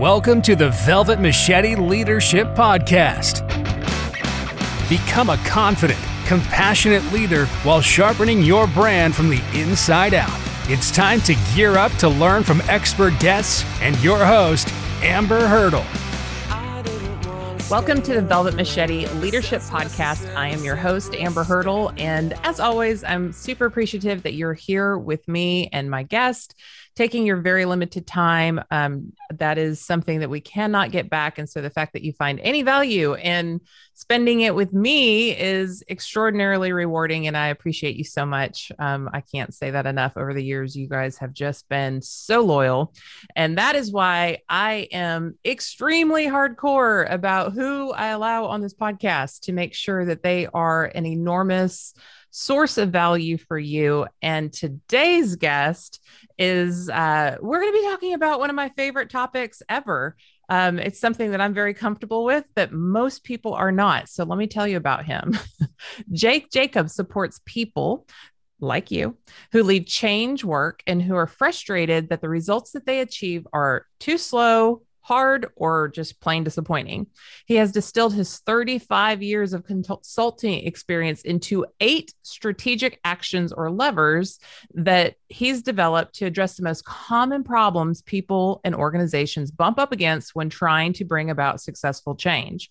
Welcome to the Velvet Machete Leadership Podcast. Become a confident, compassionate leader while sharpening your brand from the inside out. It's time to gear up to learn from expert guests and your host, Amber Hurdle. Welcome to the Velvet Machete Leadership Podcast. I am your host, Amber Hurdle. And as always, I'm super appreciative that you're here with me and my guest taking your very limited time. Um, that is something that we cannot get back. And so the fact that you find any value in spending it with me is extraordinarily rewarding. And I appreciate you so much. Um, I can't say that enough over the years. You guys have just been so loyal. And that is why I am extremely hardcore about who I allow on this podcast to make sure that they are an enormous source of value for you. And today's guest is uh, we're going to be talking about one of my favorite topics ever. Um, it's something that I'm very comfortable with that most people are not. So let me tell you about him. Jake Jacobs supports people like you who lead change work and who are frustrated that the results that they achieve are too slow, hard or just plain disappointing. He has distilled his 35 years of consulting experience into eight strategic actions or levers that he's developed to address the most common problems people and organizations bump up against when trying to bring about successful change.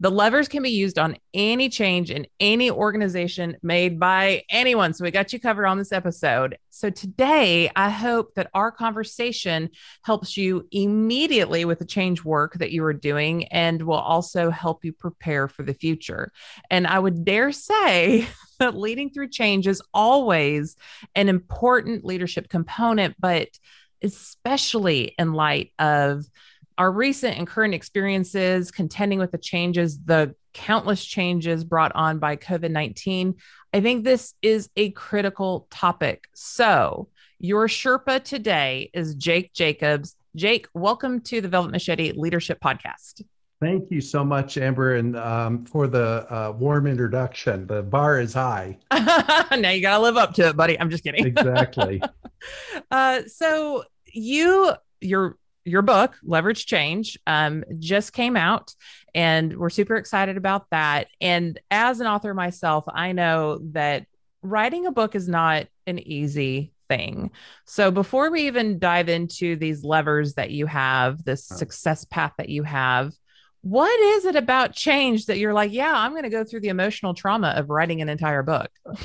The levers can be used on any change in any organization made by anyone. So we got you covered on this episode. So today, I hope that our conversation helps you immediately with the change work that you are doing and will also help you prepare for the future. And I would dare say, that leading through change is always an important leadership component, but especially in light of our recent and current experiences contending with the changes, the countless changes brought on by COVID 19, I think this is a critical topic. So, your Sherpa today is Jake Jacobs. Jake, welcome to the Velvet Machete Leadership Podcast. Thank you so much, Amber, and um, for the uh, warm introduction. The bar is high. now you got to live up to it, buddy. I'm just kidding. Exactly. uh, so you, your your book leverage change um, just came out and we're super excited about that. And as an author myself i know that writing a book is not an easy thing. So before we even dive into these levers that you have this success path that you have what is it about change that you're like yeah i'm going to go through the emotional trauma of writing an entire book?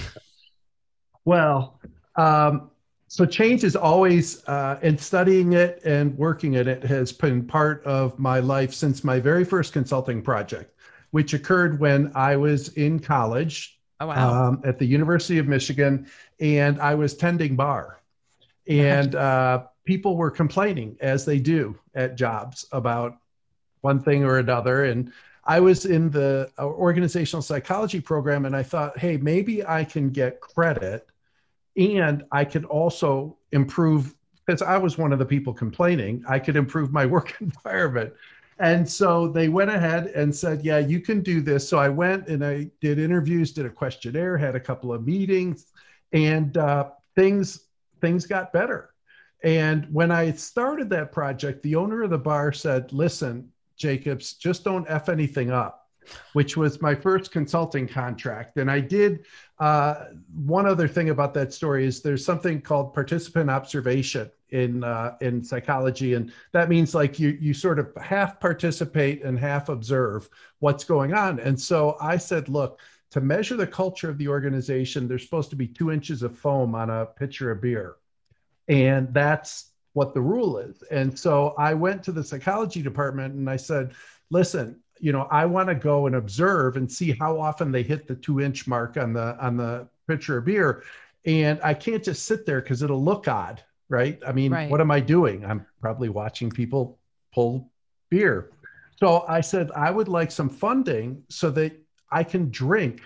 Well um, so change is always uh, and studying it and working at it has been part of my life since my very first consulting project which occurred when i was in college oh, wow. um, at the university of michigan and i was tending bar. And uh, people were complaining as they do at jobs about one thing or another. And i was in the uh, organizational psychology program and i thought hey maybe i can get credit and I could also improve because I was one of the people complaining. I could improve my work environment. And so they went ahead and said, Yeah, you can do this. So I went and I did interviews, did a questionnaire, had a couple of meetings, and uh, things things got better. And when I started that project, the owner of the bar said, Listen, Jacobs, just don't F anything up which was my first consulting contract. And I did uh, one other thing about that story is there's something called participant observation in uh, in psychology, and that means like you you sort of half participate and half observe what's going on. And so I said, look. To measure the culture of the organization, there's supposed to be two inches of foam on a pitcher of beer. And that's what the rule is. And so I went to the psychology department and I said, listen, you know, I want to go and observe and see how often they hit the two inch mark on the on the pitcher of beer. And I can't just sit there because it'll look odd, right? I mean, right. what am I doing? I'm probably watching people pull beer. So I said, I would like some funding so that I can drink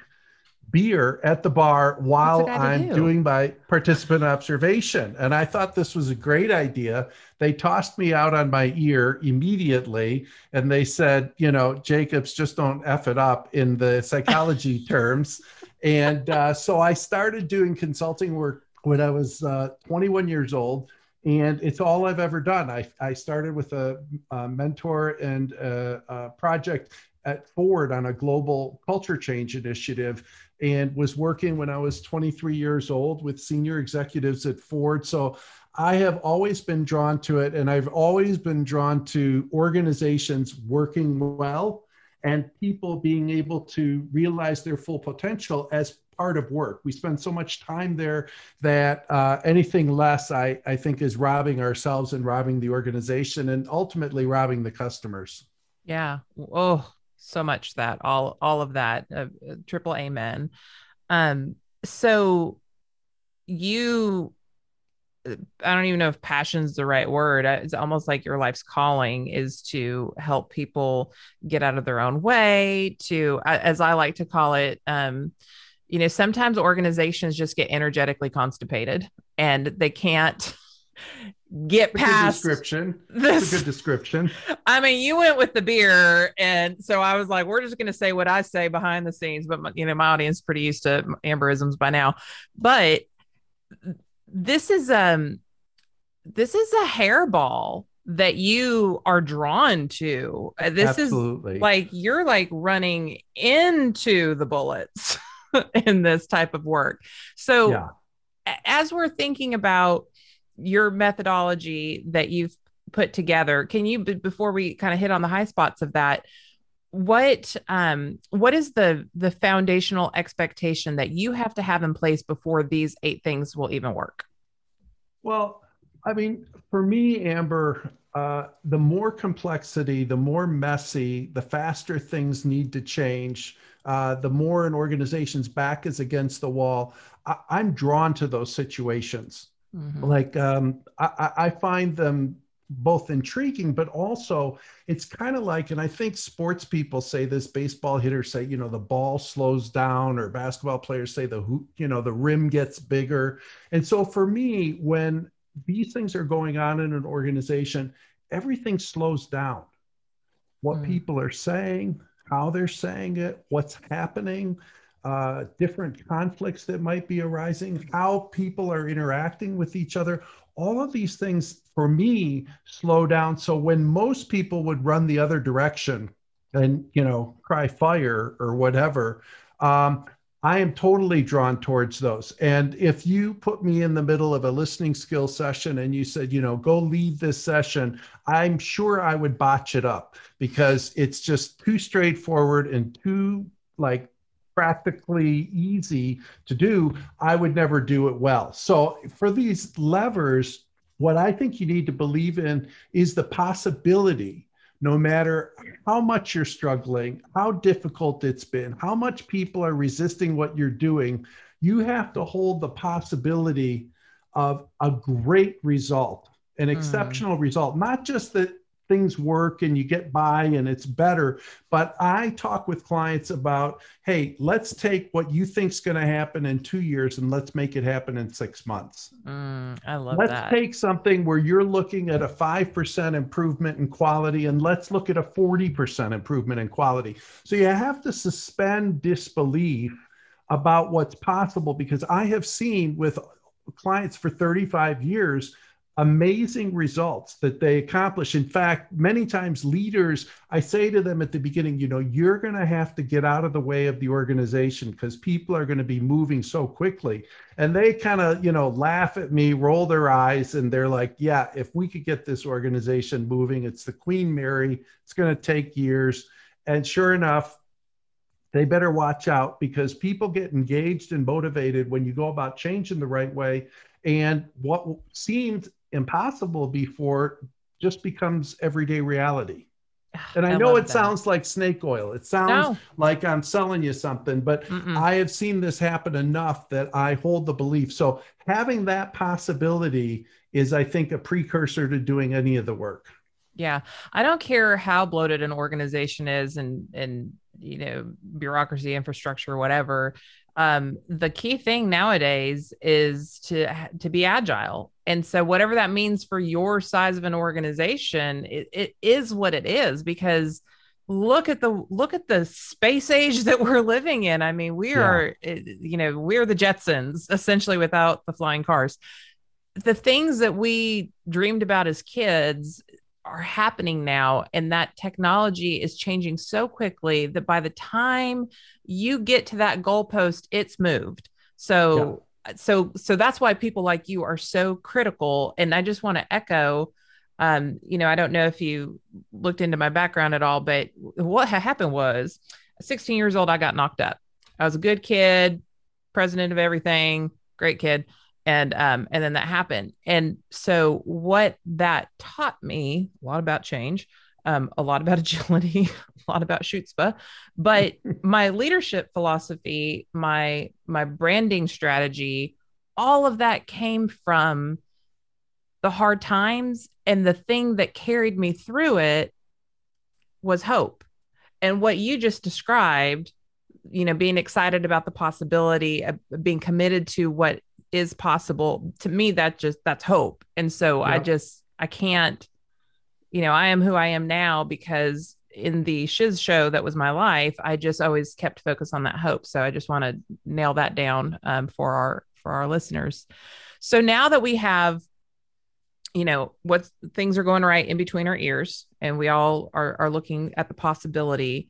beer at the bar while I'm do. doing my participant observation. And I thought this was a great idea. They tossed me out on my ear immediately and they said, you know, Jacobs, just don't F it up in the psychology terms. And uh, so I started doing consulting work when I was uh, 21 years old. and it's all I've ever done. I, I started with a, a mentor and a, a project at Ford on a global culture change initiative and was working when I was 23 years old with senior executives at Ford. So I have always been drawn to it, and I've always been drawn to organizations working well and people being able to realize their full potential as part of work. We spend so much time there that uh, anything less, I, I think, is robbing ourselves and robbing the organization and ultimately robbing the customers. Yeah. Oh, so much that all all of that. Uh, triple amen. Um. So you I don't even know if passion's the right word. It's almost like your life's calling is to help people get out of their own way, to, as I like to call it, um, you know, sometimes organizations just get energetically constipated and they can't get past description. This good description. I mean, you went with the beer, and so I was like, we're just going to say what I say behind the scenes. But my, you know, my audience is pretty used to amberisms by now. But this is um this is a hairball that you are drawn to. Uh, this Absolutely. is like you're like running into the bullets in this type of work. So yeah. as we're thinking about your methodology that you've put together, can you before we kind of hit on the high spots of that, what um what is the the foundational expectation that you have to have in place before these eight things will even work? Well i mean for me amber uh, the more complexity the more messy the faster things need to change uh, the more an organization's back is against the wall. I, am drawn to those situations mm-hmm. like um, I, I find them both intriguing, but also it's kind of like, and I think sports people say this, baseball hitters say, you know, the ball slows down, or basketball players say the hoop, you know, the rim gets bigger. And so for me, when these things are going on in an organization, everything slows down. What mm. people are saying, how they're saying it, what's happening, uh, different conflicts that might be arising, how people are interacting with each other. All of these things for me slow down. So when most people would run the other direction and you know cry fire or whatever um, i am totally drawn towards those. And if you put me in the middle of a listening skill session and you said you know go lead this session i'm sure i would botch it up because it's just too straightforward and too like practically easy to do, I would never do it well. So for these levers, what I think you need to believe in is the possibility, no matter how much you're struggling, how difficult it's been, how much people are resisting what you're doing, you have to hold the possibility of a great result, an mm. exceptional result, not just that things work and you get by and it's better. But I talk with clients about, hey, let's take what you think is going to happen in two years and let's make it happen in six months. Mm, I love that. let's take something where you're looking at a 5% improvement in quality and let's look at a 40% improvement in quality. So you have to suspend disbelief about what's possible because I have seen with clients for 35 years amazing results that they accomplish. In fact, many times leaders, I say to them at the beginning, you know, you're going to have to get out of the way of the organization because people are going to be moving so quickly. And they kind of, you know, laugh at me, roll their eyes, and they're like, yeah, if we could get this organization moving, it's the Queen Mary, it's going to take years. And sure enough, they better watch out because people get engaged and motivated when you go about change in the right way. And what seemed impossible before just becomes everyday reality. And I, I know it that. sounds like snake oil. It sounds no. like I'm selling you something, but Mm-mm. I have seen this happen enough that I hold the belief. So having that possibility is, I think, a precursor to doing any of the work. Yeah. I don't care how bloated an organization is and and you know, bureaucracy, infrastructure, whatever um, the key thing nowadays is to to be agile. And so whatever that means for your size of an organization it, it is what it is because look at the look at the space age that we're living in. I mean we are you know we're the jetsons essentially without the flying cars. The things that we dreamed about as kids are happening now and that technology is changing so quickly that by the time you get to that goalpost it's moved. So yeah. so so that's why people like you are so critical. And i just want to echo um, you know i don't know if you looked into my background at all but what happened was 16 years old i got knocked up. I was a good kid president of everything great kid and um and then that happened. And so what that taught me a lot about change um a lot about agility a lot about chutzpah but my leadership philosophy my my branding strategy all of that came from the hard times. And the thing that carried me through it was hope. And what you just described you know being excited about the possibility of being committed to what is possible. To me that just that's hope. And so i just i can't you know i am who i am now because in the shiz show that was my life i just always kept focus on that hope. So i just want to nail that down um, for our for our listeners. So now that we have you know what things are going right in between our ears and we all are, are looking at the possibility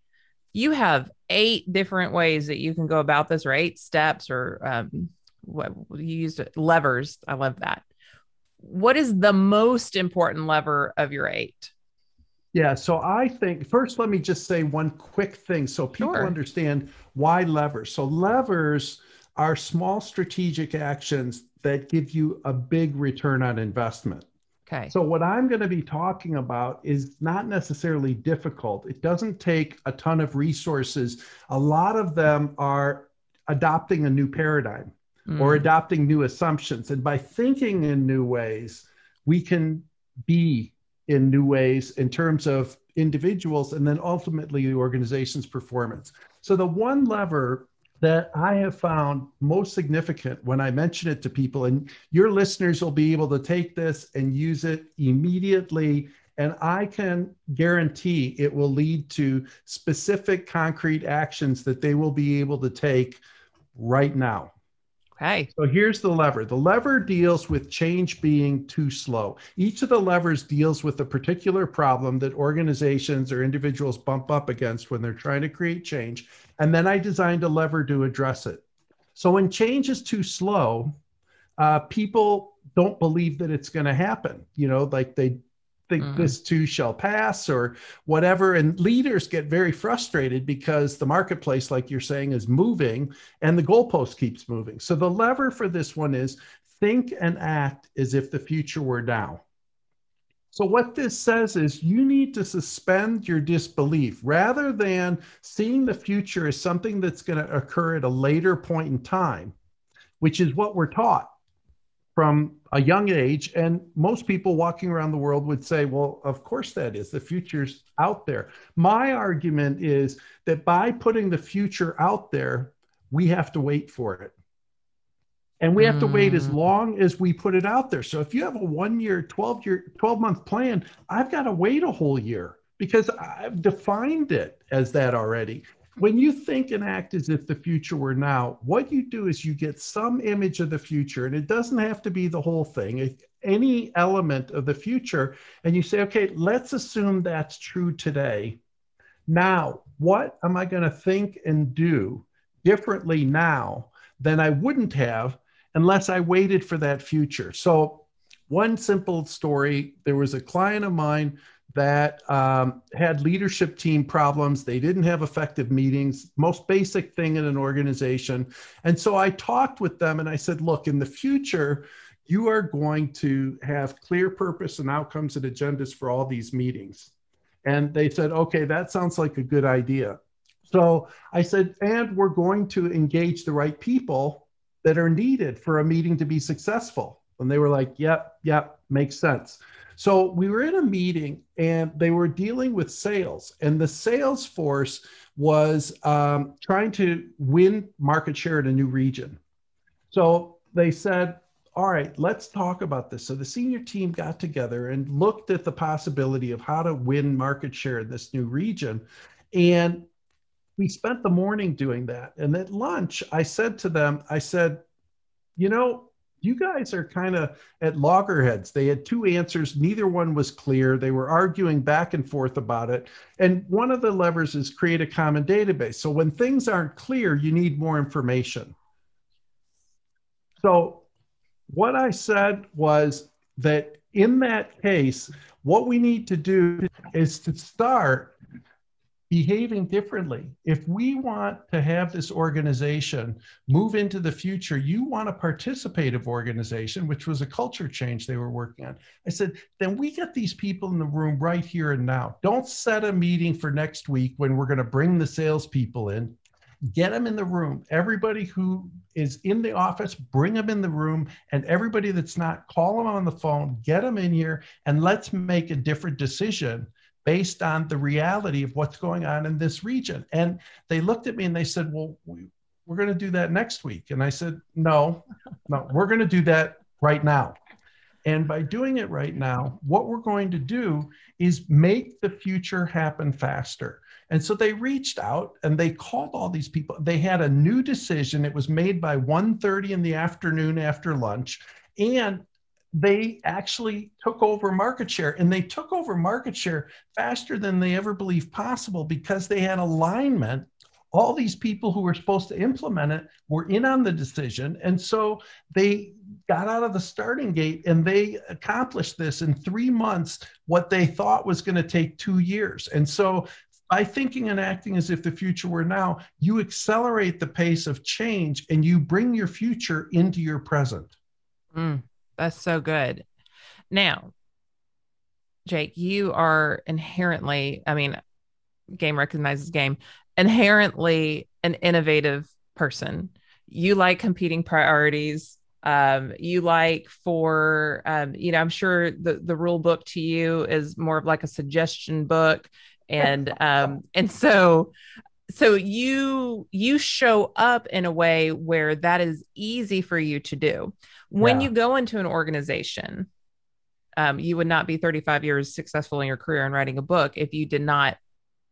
you have eight different ways that you can go about this or eight steps or um, what you used levers. I love that. What is the most important lever of your eight? Yeah, so I think first let me just say one quick thing so people sure. understand why levers. So levers are small strategic actions that give you a big return on investment. Okay. So what I'm going to be talking about is not necessarily difficult. It doesn't take a ton of resources. A lot of them are adopting a new paradigm mm. or adopting new assumptions. And by thinking in new ways, we can be in new ways in terms of individuals and then ultimately the organization's performance. So the one lever that I have found most significant when I mention it to people, and your listeners will be able to take this and use it immediately. And I can guarantee it will lead to specific concrete actions that they will be able to take right now. Okay. So here's the lever. The lever deals with change being too slow. Each of the levers deals with a particular problem that organizations or individuals bump up against when they're trying to create change. And then I designed a lever to address it. So when change is too slow, uh, people don't believe that it's going to happen. You know, like they think mm-hmm. this too shall pass or whatever. And leaders get very frustrated because the marketplace, like you're saying, is moving and the goalpost keeps moving. So the lever for this one is think and act as if the future were now. So, what this says is you need to suspend your disbelief rather than seeing the future as something that's going to occur at a later point in time, which is what we're taught from a young age. And most people walking around the world would say, well, of course that is. The future's out there. My argument is that by putting the future out there, we have to wait for it. And we have mm. to wait as mm. long as we put it out there. So if you have a one year, 12 year, 12 month plan, I've got to wait a whole year because I've defined it as that already when you think and act as if the future were now, what you do is you get some image of the future, and it doesn't have to be the whole thing, any element of the future, and you say, okay, let's assume that's true today. Now, what am I going to think and do differently now than I wouldn't have unless I waited for that future? So, one simple story there was a client of mine that um, had leadership team problems. They didn't have effective meetings, most basic thing in an organization. And so I talked with them and I said, look, in the future, you are going to have clear purpose and outcomes and agendas for all these meetings. And they said, okay, that sounds like a good idea. So I said, and we're going to engage the right people that are needed for a meeting to be successful. And they were like, yep, yep, makes sense. So we were in a meeting and they were dealing with sales, and the sales force was um, trying to win market share in a new region. So they said, all right, let's talk about this. So the senior team got together and looked at the possibility of how to win market share in this new region. And we spent the morning doing that. And at lunch, I said to them, I said, you know, you guys are kind of at loggerheads. They had two answers, neither one was clear. They were arguing back and forth about it. And one of the levers is create a common database. So when things aren't clear, you need more information. So what I said was that in that case, what we need to do is to start behaving differently. If we want to have this organization move into the future, you want a participative organization, which was a culture change they were working on. I said, then we get these people in the room right here and now. Don't set a meeting for next week when we're going to bring the salespeople in. Get them in the room. Everybody who is in the office, bring them in the room. And everybody that's not, call them on the phone, get them in here, and let's make a different decision based on the reality of what's going on in this region. And they looked at me and they said, Well, we, we're going to do that next week. And I said, No, no, we're going to do that right now. And by doing it right now, what we're going to do is make the future happen faster. And so they reached out and they called all these people. They had a new decision. It was made by 1:30 in the afternoon after lunch. And they actually took over market share and they took over market share faster than they ever believed possible because they had alignment. All these people who were supposed to implement it were in on the decision and so they got out of the starting gate and they accomplished this in 3 months what they thought was going to take 2 years. And so by thinking and acting as if the future were now you accelerate the pace of change and you bring your future into your present. Mm. That's so good. Now, Jake, you are inherently, I mean, game recognizes game, inherently an innovative person. You like competing priorities. Um, you like for, um, you know, I'm sure the, the rule book to you is more of like a suggestion book. And, um, and so, so you, you show up in a way where that is easy for you to do when yeah. you go into an organization um, you would not be 35 years successful in your career in writing a book if you did not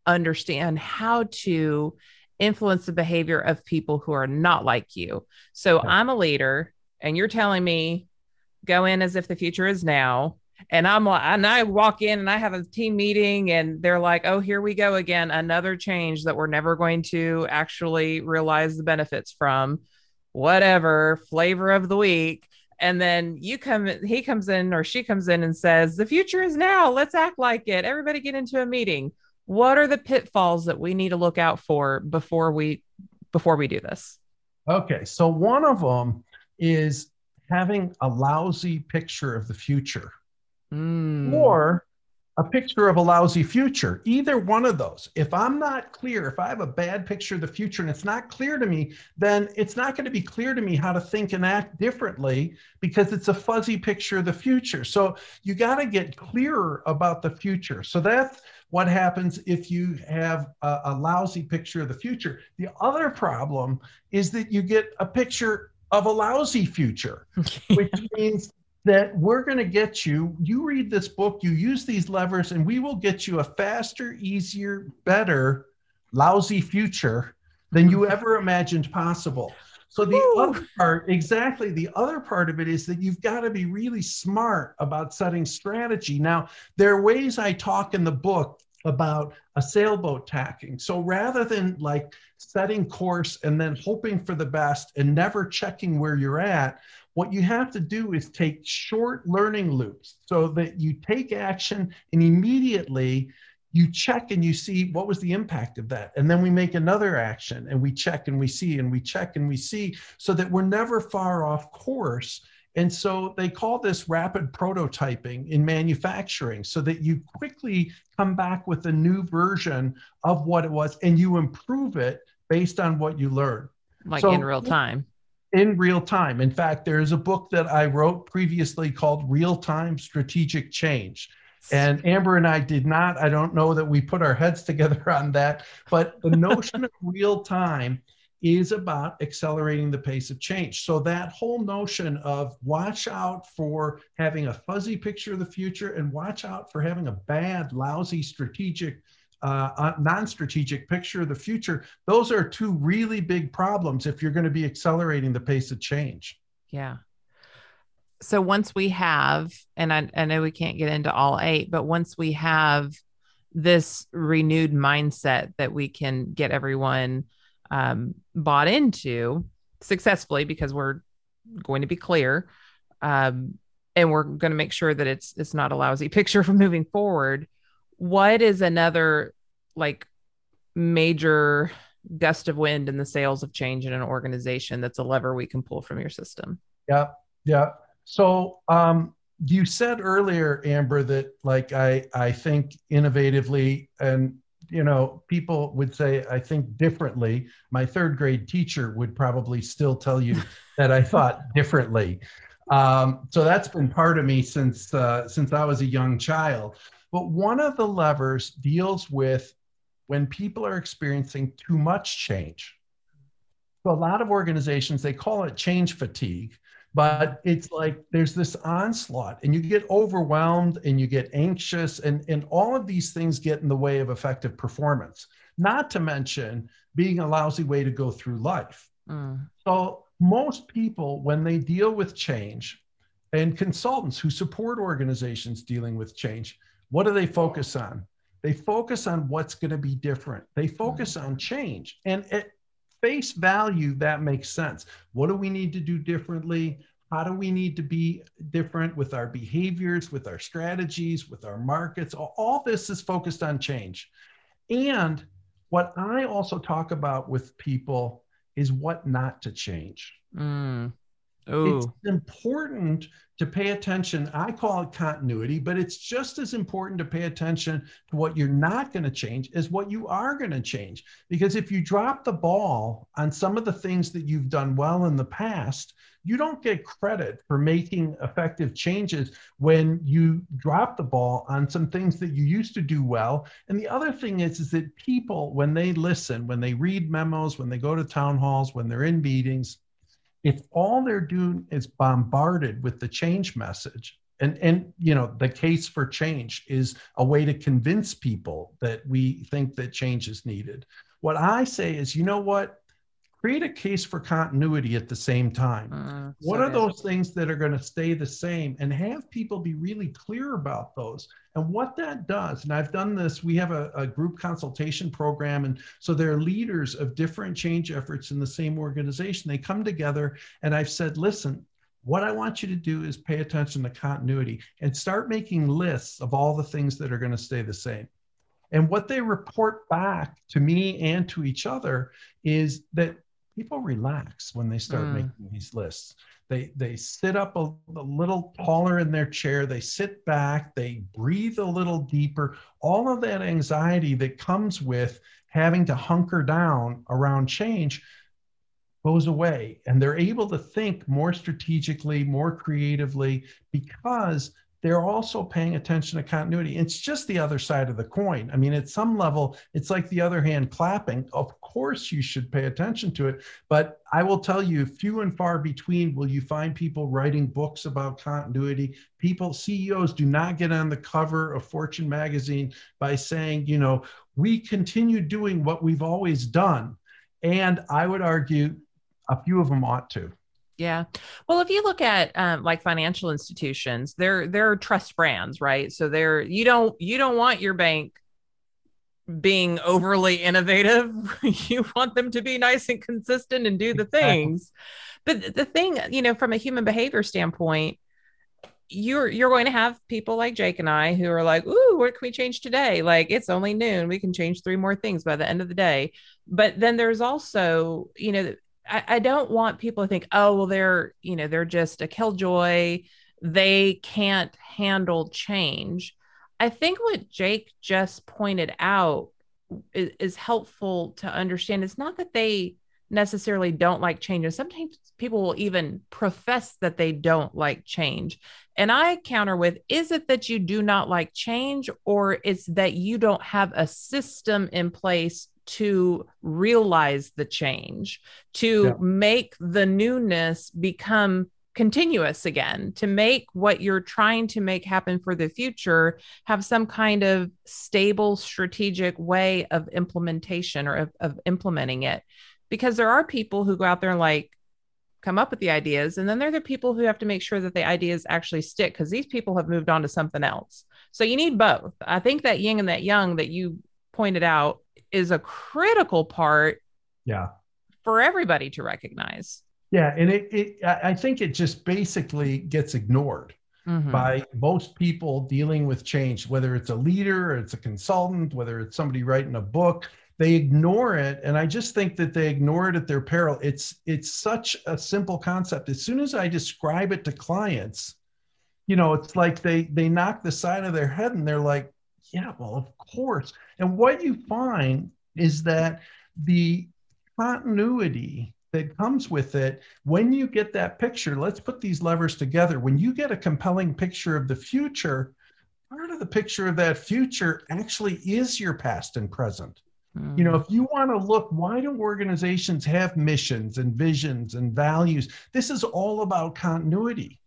understand how to influence the behavior of people who are not like you so yeah. i'm a leader and you're telling me go in as if the future is now and I'm like, and I walk in and I have a team meeting, and they're like, oh, here we go again, another change that we're never going to actually realize the benefits from. Whatever flavor of the week. And then you come he comes in or she comes in and says the future is now. Let's act like it. Everybody get into a meeting. What are the pitfalls that we need to look out for before we before we do this? Okay so one of them is having a lousy picture of the future mm. or a picture of a lousy future. Either one of those. If I'm not clear, if I have a bad picture of the future and it's not clear to me, then it's not going to be clear to me how to think and act differently because it's a fuzzy picture of the future. So you got to get clearer about the future. So that's what happens if you have a, a lousy picture of the future. The other problem is that you get a picture of a lousy future, which means that we're going to get you, you read this book, you use these levers, and we will get you a faster, easier, better, lousy future than you mm. ever imagined possible. So the Ooh. other part, exactly, the other part of it is that you've got to be really smart about setting strategy. Now, there are ways I talk in the book about a sailboat tacking. So rather than like setting course and then hoping for the best and never checking where you're at, what you have to do is take short learning loops so that you take action and immediately you check and you see what was the impact of that. And then we make another action and we check and we see and we check and we see so that we're never far off course. And so they call this rapid prototyping in manufacturing so that you quickly come back with a new version of what it was and you improve it based on what you learn. Like so, in real time in real time. In fact, there's a book that I wrote previously called Real Time Strategic Change. And Amber and I did not, I don't know that we put our heads together on that, but the notion of real time is about accelerating the pace of change. So that whole notion of watch out for having a fuzzy picture of the future and watch out for having a bad, lousy strategic uh, non-strategic picture of the future those are two really big problems if you're going to be accelerating the pace of change yeah so once we have, and I, I know we can't get into all eight, but once we have this renewed mindset that we can get everyone um, bought into successfully, because we're going to be clear, um, and we're going to make sure that it's it's not a lousy picture for moving forward. What is another like major gust of wind in the sails of change in an organization that's a lever we can pull from your system? Yeah, yeah. So um, you said earlier, Amber, that like I I think innovatively, and you know people would say I think differently. My third grade teacher would probably still tell you that I thought differently. Um, so that's been part of me since uh, since I was a young child. But one of the levers deals with when people are experiencing too much change. So a lot of organizations they call it change fatigue but it's like there's this onslaught and you get overwhelmed and you get anxious and, and all of these things get in the way of effective performance not to mention being a lousy way to go through life mm. so most people when they deal with change and consultants who support organizations dealing with change what do they focus on they focus on what's going to be different they focus mm. on change and at face value, that makes sense. What do we need to do differently? How do we need to be different with our behaviors, with our strategies, with our markets? All this is focused on change. And what I also talk about with people is what not to change. Mm. It's oh. important to pay attention. I call it continuity, but it's just as important to pay attention to what you're not going to change as what you are going to change. Because if you drop the ball on some of the things that you've done well in the past, you don't get credit for making effective changes when you drop the ball on some things that you used to do well. And the other thing is, is that people, when they listen, when they read memos, when they go to town halls, when they're in meetings, if all they're doing is bombarded with the change message and and you know the case for change is a way to convince people that we think that change is needed. What i say is you know what create a case for continuity at the same time. Uh, what are those things that are going to stay the same and have people be really clear about those? And what that does, and I've done this, we have a, a group consultation program. And so there are leaders of different change efforts in the same organization. They come together, and I've said, listen, what I want you to do is pay attention to continuity and start making lists of all the things that are going to stay the same. And what they report back to me and to each other is that people relax when they start mm. making these lists. They they sit up a, a, little taller in their chair, they sit back, they breathe a little deeper. All of that anxiety that comes with having to hunker down around change goes away and they're able to think more strategically, more creatively because they're also paying attention to continuity. It's just the other side of the coin. I mean, at some level, it's like the other hand clapping. Of course, you should pay attention to it. But I will tell you, few and far between will you find people writing books about continuity. People, CEOs do not get on the cover of Fortune magazine by saying, you know, we continue doing what we've always done. And I would argue a few of them ought to. Yeah. Well, if you look at um, like financial institutions, they're they're trust brands, right? So they're you don't you don't want your bank being overly innovative. you want them to be nice and consistent and do the things. But the thing, you know, from a human behavior standpoint, you're you're going to have people like Jake and I who are like, "Ooh, what can we change today? Like it's only noon. We can change three more things by the end of the day." But then there's also, you know, I, I don't want people to think, oh, well, they're, you know, they're just a killjoy. They can't handle change. I think what Jake just pointed out is, is helpful to understand. It's not that they necessarily don't like change. And sometimes people will even profess that they don't like change. And I counter with is it that you do not like change, or it's that you don't have a system in place to realize the change, to yeah. make the newness become continuous again, to make what you're trying to make happen for the future have some kind of stable strategic way of implementation or of, of implementing it. Because there are people who go out there and like, come up with the ideas and then there are the people who have to make sure that the ideas actually stick because these people have moved on to something else so you need both i think that yin and that yang that you pointed out is a critical part yeah. for everybody to recognize. Yeah and it, it i think it just basically gets ignored mm-hmm. by most people dealing with change whether it's a leader or it's a consultant whether it's somebody writing a book they ignore it. And i just think that they ignore it at their peril. It's it's such a simple concept. As soon as i describe it to clients you know it's like they they knock the side of their head and they're like yeah well of course and what you find is that the continuity that comes with it when you get that picture let's put these levers together when you get a compelling picture of the future part of the picture of that future actually is your past and present you know, mm. if you want to look, why do organizations have missions and visions and values? This is all about continuity.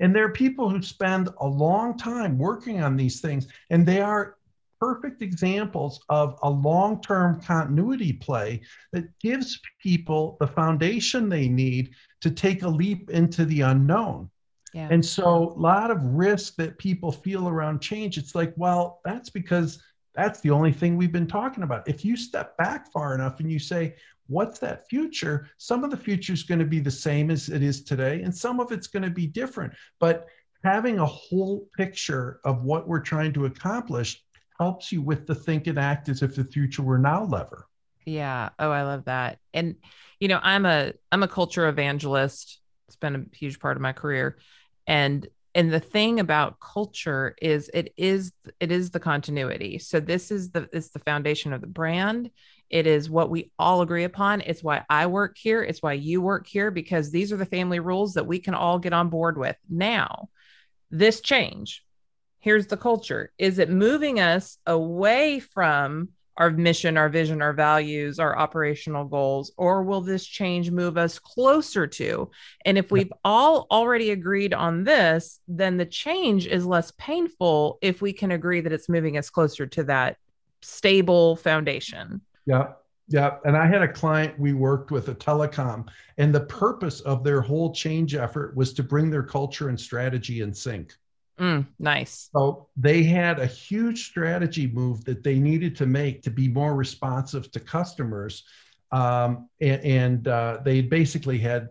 And there are people who spend a long time working on these things, and they are perfect examples of a long term continuity play that gives people the foundation they need to take a leap into the unknown. Yeah. And so, a lot of risk that people feel around change, it's like, well, that's because that's the only thing we've been talking about. If you step back far enough and you say, what's that future? Some of the future is going to be the same as it is today, and some of it's going to be different. But having a whole picture of what we're trying to accomplish helps you with the think and act as if the future were now lever. Yeah. Oh, I love that. And you know, I'm a I'm a culture evangelist. It's been a huge part of my career. And and the thing about culture is it is it is the continuity so this is the it's the foundation of the brand it is what we all agree upon it's why i work here it's why you work here because these are the family rules that we can all get on board with now this change here's the culture is it moving us away from our mission, our vision, our values, our operational goals, or will this change move us closer to? And if we've all already agreed on this, then the change is less painful if we can agree that it's moving us closer to that stable foundation. Yeah. Yeah. And I had a client we worked with a telecom, and the purpose of their whole change effort was to bring their culture and strategy in sync. Mm, nice. So they had a huge strategy move that they needed to make to be more responsive to customers. Um, and, and uh, they basically had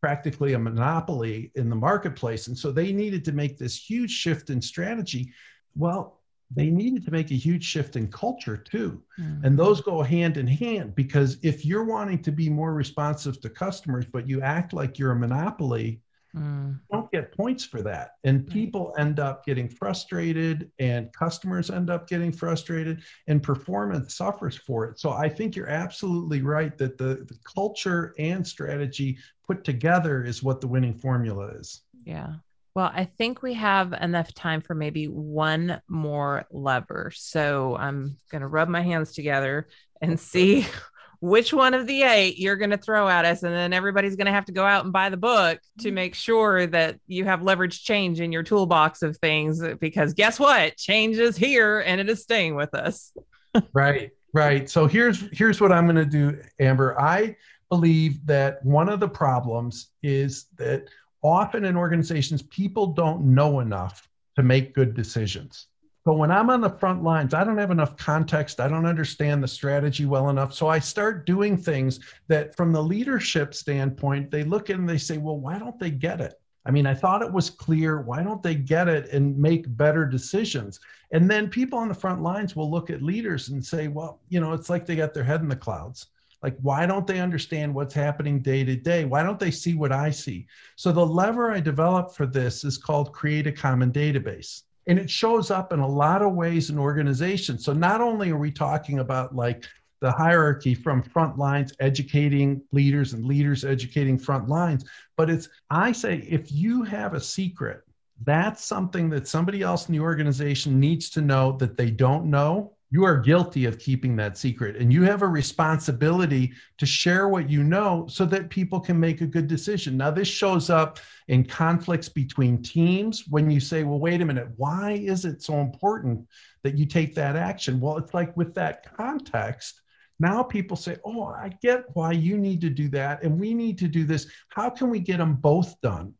practically a monopoly in the marketplace. And so they needed to make this huge shift in strategy. Well, they needed to make a huge shift in culture too. Mm-hmm. And those go hand in hand because if you're wanting to be more responsive to customers, but you act like you're a monopoly, Mm. Don't get points for that. And people end up getting frustrated, and customers end up getting frustrated, and performance suffers for it. So I think you're absolutely right that the, the culture and strategy put together is what the winning formula is. Yeah. Well, I think we have enough time for maybe one more lever. So I'm going to rub my hands together and see which one of the eight you're going to throw at us. And then everybody's going to have to go out and buy the book to mm-hmm. make sure that you have leverage change in your toolbox of things. Because guess what? Change is here and it is staying with us. right. Right. So here's here's what I'm going to do, Amber. I believe that one of the problems is that often in organizations people don't know enough to make good decisions. But when I'm on the front lines, I don't have enough context. I don't understand the strategy well enough. So I start doing things that, from the leadership standpoint, they look and they say, well, why don't they get it? I mean, I thought it was clear. Why don't they get it and make better decisions? And then people on the front lines will look at leaders and say, well, you know, it's like they got their head in the clouds. Like, why don't they understand what's happening day to day? Why don't they see what I see? So, the lever I developed for this is called Create a Common Database and it shows up in a lot of ways in organizations. So not only are we talking about like the hierarchy from front lines educating leaders and leaders educating front lines but it's i say if you have a secret that's something that somebody else in the organization needs to know that they don't know you are guilty of keeping that secret and you have a responsibility to share what you know so that people can make a good decision now this shows up in conflicts between teams when you say well wait a minute why is it so important that you take that action well it's like with that context now people say, Oh, I get why you need to do that. And we need to do this. How can we get them both done?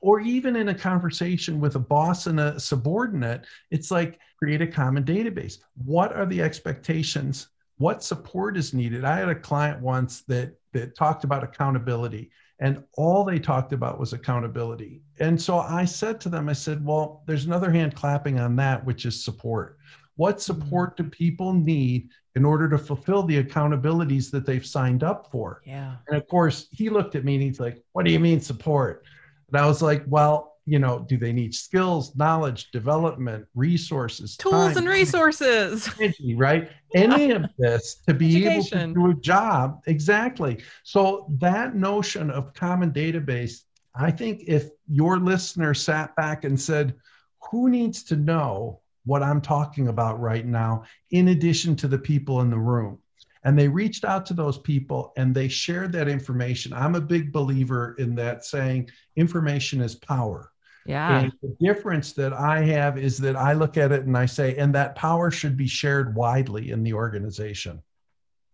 Or even in a conversation with a boss and a subordinate, it's like create a common database. What are the expectations? What support is needed? I had a client once that that talked about accountability and all they talked about was accountability. And so I said to them, I said, well, there's another hand clapping on that, which is support. What mm-hmm. support do people need in order to fulfill the accountabilities that they've signed up for? Yeah. And of course, he looked at me and he's like, what do you mean support? And I was like, well, you know, do they need skills, knowledge, development, resources, tools, time, and resources? Energy, right? Any of this to be Education. able to do a job. Exactly. So that notion of common database, I think if your listener sat back and said, who needs to know what I'm talking about right now, in addition to the people in the room? And they reached out to those people and they shared that information. I'm a big believer in that saying information is power. Yeah. And the difference that I have is that I look at it and I say, and that power should be shared widely in the organization.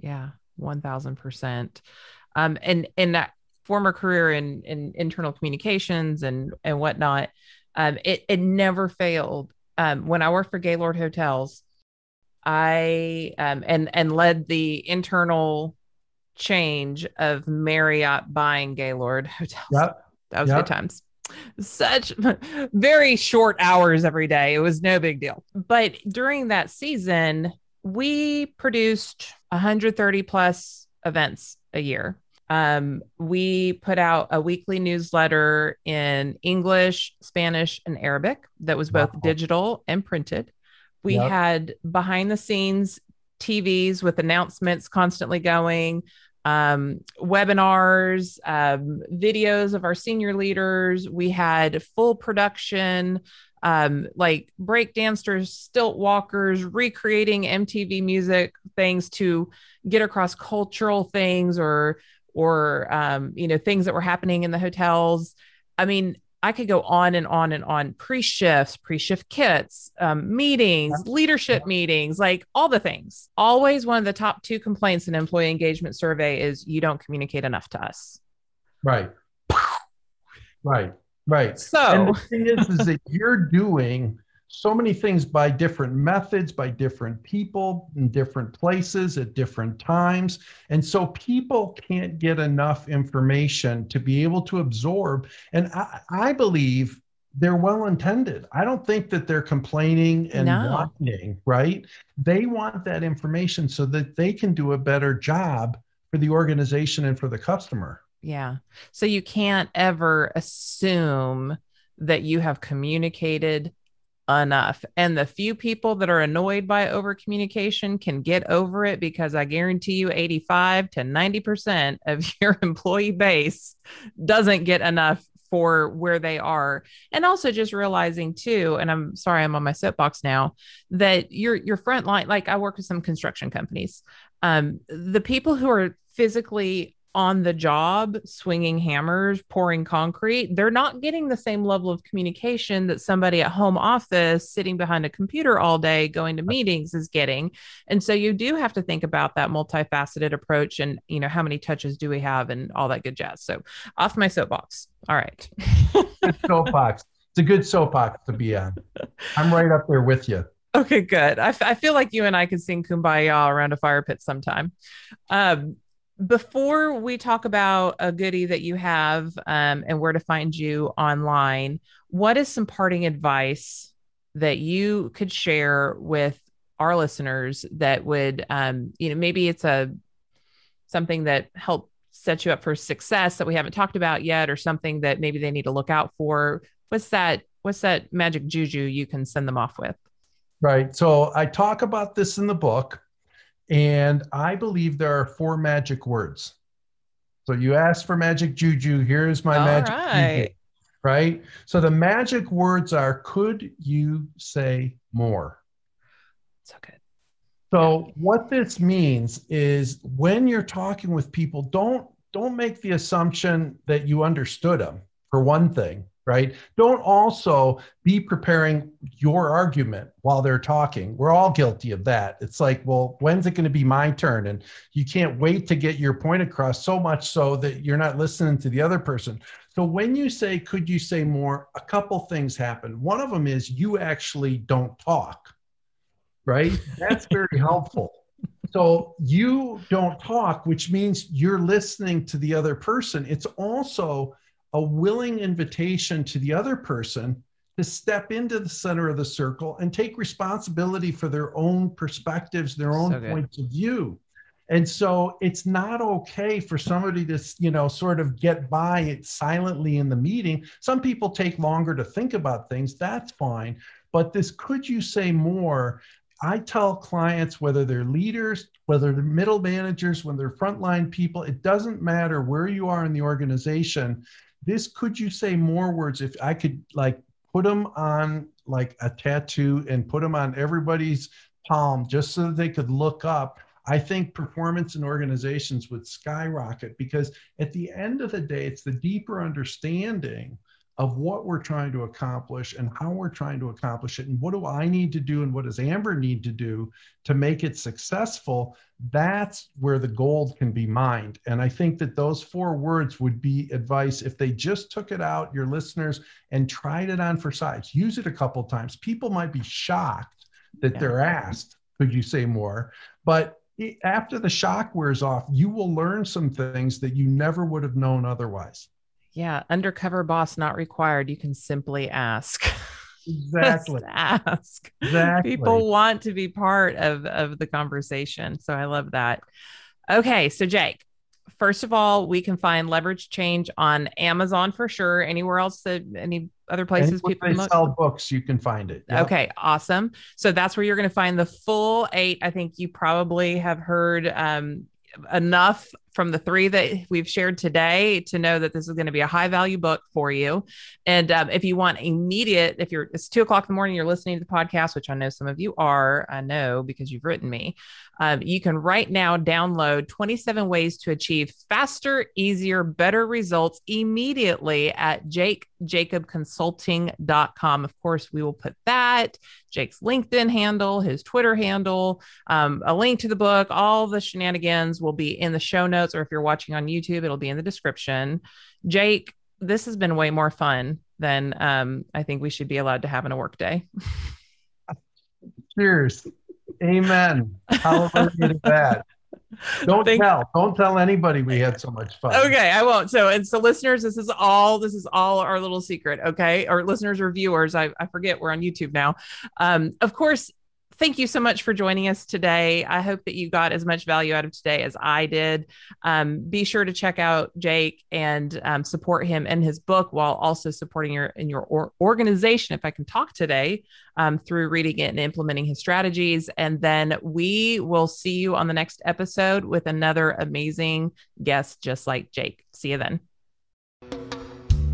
Yeah, 1000%. Um, and, in that former career in, in internal communications and, and whatnot, um, it, it never failed. Um, when I worked for Gaylord Hotels, I um, and and led the internal change of Marriott buying Gaylord Hotels. Yep. That was yep. good times such very short hours every day. It was no big deal. But during that season, we produced 130 plus events a year. Um, we put out a weekly newsletter in English, Spanish, and Arabic that was both wow. digital and printed. We yep. had behind the scenes TVs with announcements constantly going um, webinars, um, videos of our senior leaders. We had full production, um, like break dancers, stilt walkers, recreating MTV music things to get across cultural things or or um, you know things that were happening in the hotels. I mean, I could go on and on and on pre shifts, pre shift kits, um, meetings, leadership meetings, like all the things. Always one of the top two complaints in employee engagement survey is you don't communicate enough to us. Right. Right. Right. So and the thing is, is that you're doing so many things by different methods, by different people in different places at different times. And so people can't get enough information to be able to absorb. And I, I believe they're well intended. I don't think that they're complaining and no. whining, right? They want that information so that they can do a better job for the organization and for the customer. Yeah. So you can't ever assume that you have communicated enough. And the few people that are annoyed by over communication can get over it because I guarantee you 85 to 90% of your employee base doesn't get enough for where they are. And also just realizing too, and I'm sorry I'm on my soapbox now, that your your front line, like I work with some construction companies. Um, the people who are physically on the job swinging hammers, pouring concrete, they're not getting the same level of communication that somebody at home office sitting behind a computer all day going to meetings is getting. And so you do have to think about that multifaceted approach and, you know, how many touches do we have and all that good jazz. So off my soapbox. All right. soapbox. It's a good soapbox to be on. I'm right up there with you. Okay, good. I, f- I feel like you and I could sing Kumbaya around a fire pit sometime. Um, before we talk about a goodie that you have um, and where to find you online, what is some parting advice that you could share with our listeners that would, um, you know, maybe it's a something that helped set you up for success that we haven't talked about yet, or something that maybe they need to look out for. What's that? What's that magic juju you can send them off with? Right. So I talk about this in the book. And I believe there are four magic words. So you ask for magic juju. Here's my All magic right. juju. Right. So the magic words are could you say more? So good. So what this means is when you're talking with people, don't don't make the assumption that you understood them for one thing. Right? Don't also be preparing your argument while they're talking. We're all guilty of that. It's like, well, when's it going to be my turn? And you can't wait to get your point across so much so that you're not listening to the other person. So when you say, could you say more? A couple things happen. One of them is you actually don't talk, right? That's very helpful. So you don't talk, which means you're listening to the other person. It's also a willing invitation to the other person to step into the center of the circle and take responsibility for their own perspectives, their own so points of view. And so it's not okay for somebody to, you know, sort of get by it silently in the meeting. Some people take longer to think about things. That's fine. But this could you say more? I tell clients whether they're leaders, whether they're middle managers, when they're frontline people, it doesn't matter where you are in the organization this could you say more words? If I could like put them on like a tattoo and put them on everybody's palm just so they could look up I think performance in organizations would skyrocket because at the end of the day, it's the deeper understanding of what we're trying to accomplish and how we're trying to accomplish it and what do i need to do and what does amber need to do to make it successful that's where the gold can be mined. And i think that those four words would be advice. If they just took it out your listeners and tried it on for size use it a couple times. People might be shocked that yeah. they're asked could you say more? But after the shock wears off you will learn some things that you never would have known otherwise yeah, undercover boss not required. You can simply ask. Exactly. ask. Exactly. People want to be part of of the conversation. So I love that. Okay, so Jake, first of all, we can find leverage change on Amazon for sure. Anywhere else that any other places Anywhere people they sell books, you can find it. Yep. Okay, awesome. So that's where you're going to find the full eight. I think you probably have heard um, enough from the three that we've shared today to know that this is going to be a high value book for you. And um, if you want immediate, if you're it's two o'clock in the morning, you're listening to the podcast, which I know some of you are, I know because you've written me. Um, you can right now download 27 ways to achieve faster, easier, better results immediately at jakejacobconsulting.com. Of course, we will put that, Jake's LinkedIn handle, his Twitter handle, um, a link to the book, all the shenanigans will be in the show notes. Or if you're watching on YouTube, it'll be in the description. Jake, this has been way more fun than um, I think we should be allowed to have in a workday. Cheers. Amen. Hallelujah to that. Don't Thank- tell. Don't tell anybody we had so much fun. Okay, I won't. So, and so, listeners, this is all. This is all our little secret. Okay, or listeners or viewers. I, I forget we're on YouTube now. Um, of course, thank you so much for joining us today. I hope that you got as much value out of today as I did. Um, be sure to check out Jake and um, support him and his book while also supporting your in your or- organization. If I can talk today um, through reading it and implementing his strategies, and then we will see you on the next episode with another amazing guest just like Jake. See you then.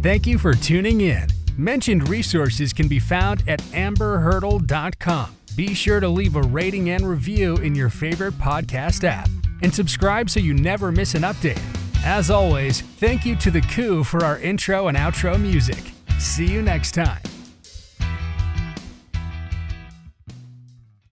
Thank you for tuning in. Mentioned resources can be found at amberhurdle.com. Be sure to leave a rating and review in your favorite podcast app and subscribe so you never miss an update. As always, thank you to The Coup for our intro and outro music. See you next time.